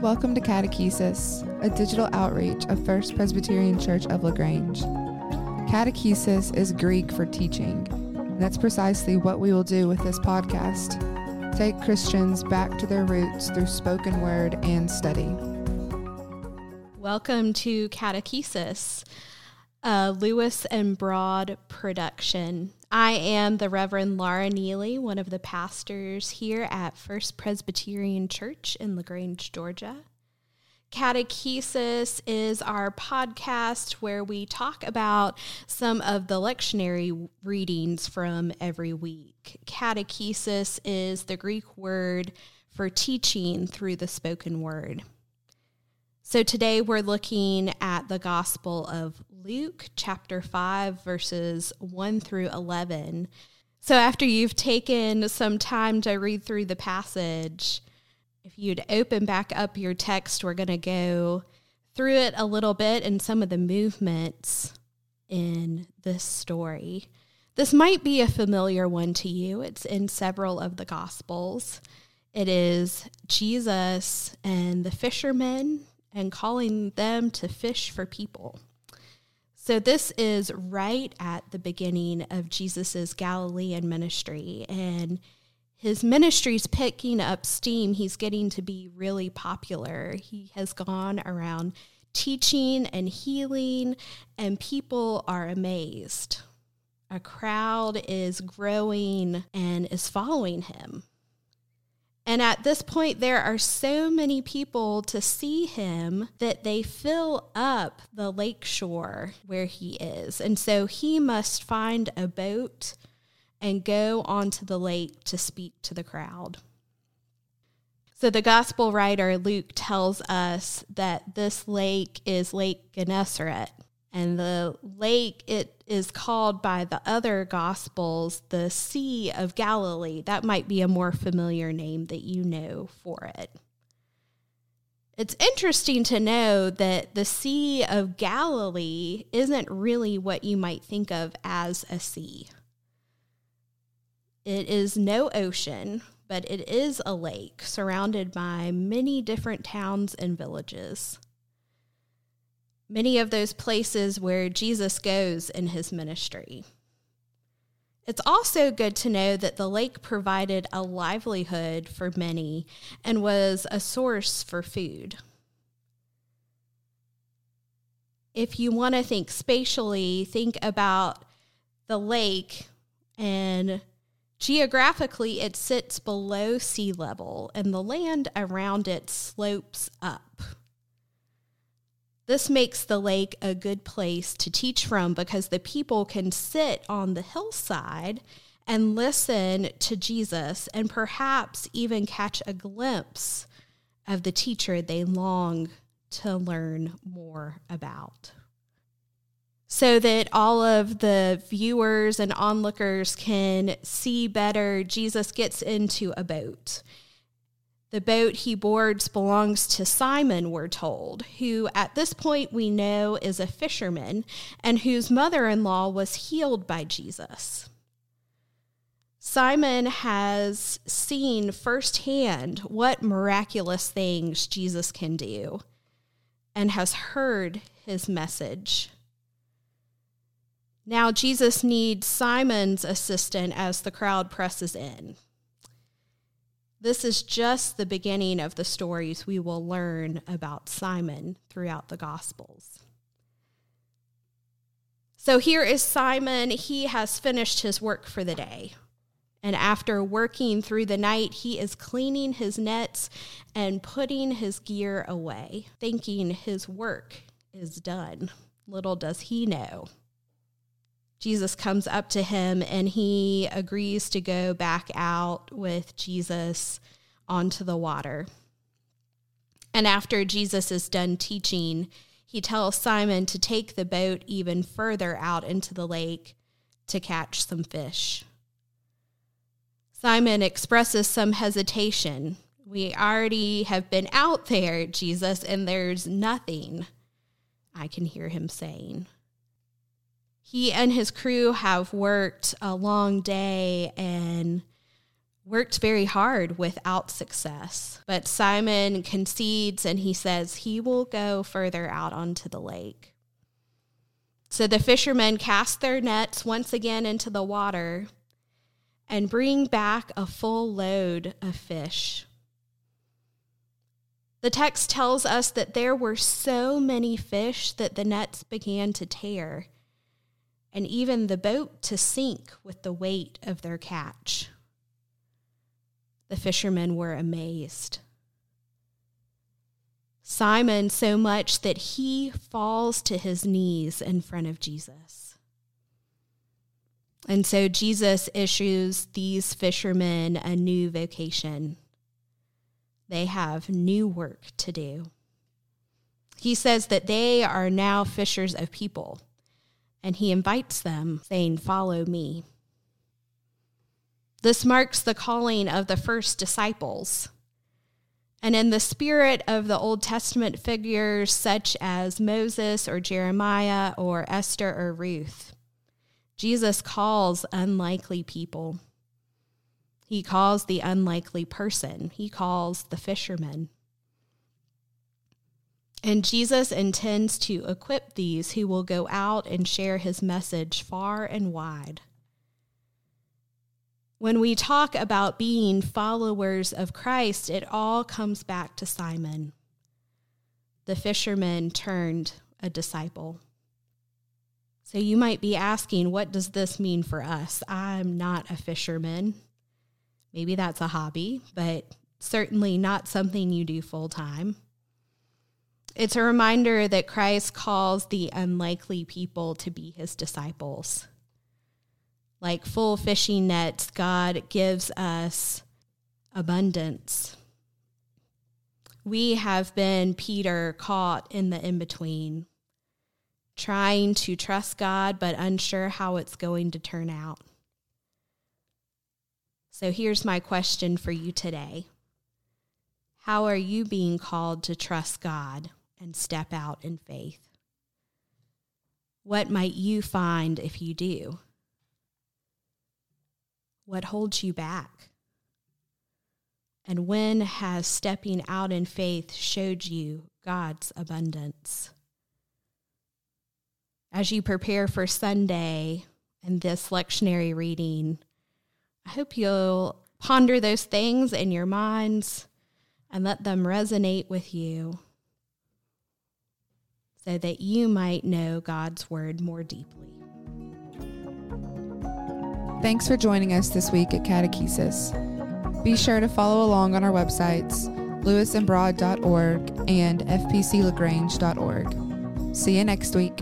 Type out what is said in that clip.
Welcome to Catechesis, a digital outreach of First Presbyterian Church of LaGrange. Catechesis is Greek for teaching, and that's precisely what we will do with this podcast take Christians back to their roots through spoken word and study. Welcome to Catechesis, a Lewis and Broad production. I am the Reverend Laura Neely, one of the pastors here at First Presbyterian Church in LaGrange, Georgia. Catechesis is our podcast where we talk about some of the lectionary readings from every week. Catechesis is the Greek word for teaching through the spoken word. So today we're looking at the Gospel of Luke, chapter 5, verses 1 through 11. So after you've taken some time to read through the passage, if you'd open back up your text, we're going to go through it a little bit and some of the movements in this story. This might be a familiar one to you. It's in several of the Gospels. It is Jesus and the fishermen and calling them to fish for people. So, this is right at the beginning of Jesus's Galilean ministry, and his ministry's picking up steam. He's getting to be really popular. He has gone around teaching and healing, and people are amazed. A crowd is growing and is following him. And at this point, there are so many people to see him that they fill up the lake shore where he is. And so he must find a boat and go onto the lake to speak to the crowd. So the gospel writer Luke tells us that this lake is Lake Gennesaret. And the lake, it is called by the other gospels the Sea of Galilee. That might be a more familiar name that you know for it. It's interesting to know that the Sea of Galilee isn't really what you might think of as a sea. It is no ocean, but it is a lake surrounded by many different towns and villages many of those places where Jesus goes in his ministry. It's also good to know that the lake provided a livelihood for many and was a source for food. If you want to think spatially, think about the lake and geographically it sits below sea level and the land around it slopes up. This makes the lake a good place to teach from because the people can sit on the hillside and listen to Jesus and perhaps even catch a glimpse of the teacher they long to learn more about. So that all of the viewers and onlookers can see better, Jesus gets into a boat the boat he boards belongs to Simon, we're told, who at this point we know is a fisherman and whose mother in law was healed by Jesus. Simon has seen firsthand what miraculous things Jesus can do and has heard his message. Now, Jesus needs Simon's assistance as the crowd presses in. This is just the beginning of the stories we will learn about Simon throughout the Gospels. So here is Simon. He has finished his work for the day. And after working through the night, he is cleaning his nets and putting his gear away, thinking his work is done. Little does he know Jesus comes up to him and he agrees to go back out with Jesus onto the water. And after Jesus is done teaching, he tells Simon to take the boat even further out into the lake to catch some fish. Simon expresses some hesitation. We already have been out there, Jesus, and there's nothing, I can hear him saying he and his crew have worked a long day and worked very hard without success. But Simon concedes and he says he will go further out onto the lake. So the fishermen cast their nets once again into the water and bring back a full load of fish. The text tells us that there were so many fish that the nets began to tear, and even the boat to sink with the weight of their catch. The fishermen were amazed. Simon so much that he falls to his knees in front of Jesus. And so Jesus issues these fishermen a new vocation. They have new work to do. He says that they are now fishers of people, and he invites them, saying, Follow me. This marks the calling of the first disciples. And in the spirit of the Old Testament figures such as Moses or Jeremiah or Esther or Ruth, Jesus calls unlikely people. He calls the unlikely person, he calls the fisherman. And Jesus intends to equip these who will go out and share his message far and wide. When we talk about being followers of Christ, it all comes back to Simon. The fisherman turned a disciple. So you might be asking, what does this mean for us? I'm not a fisherman. Maybe that's a hobby, but certainly not something you do full time. It's a reminder that Christ calls the unlikely people to be his disciples like full fishing nets, God gives us abundance. We have been Peter caught in the in between, trying to trust God, but unsure how it's going to turn out. So here's my question for you today How are you being called to trust God and step out in faith? What might you find if you do? What holds you back? And when has stepping out in faith showed you God's abundance? As you prepare for Sunday and this lectionary reading, I hope you'll ponder those things in your minds and let them resonate with you so that you might know God's word more deeply. Thanks for joining us this week at Catechesis. Be sure to follow along on our websites, lewisandbroad.org and fpclagrange.org. See you next week.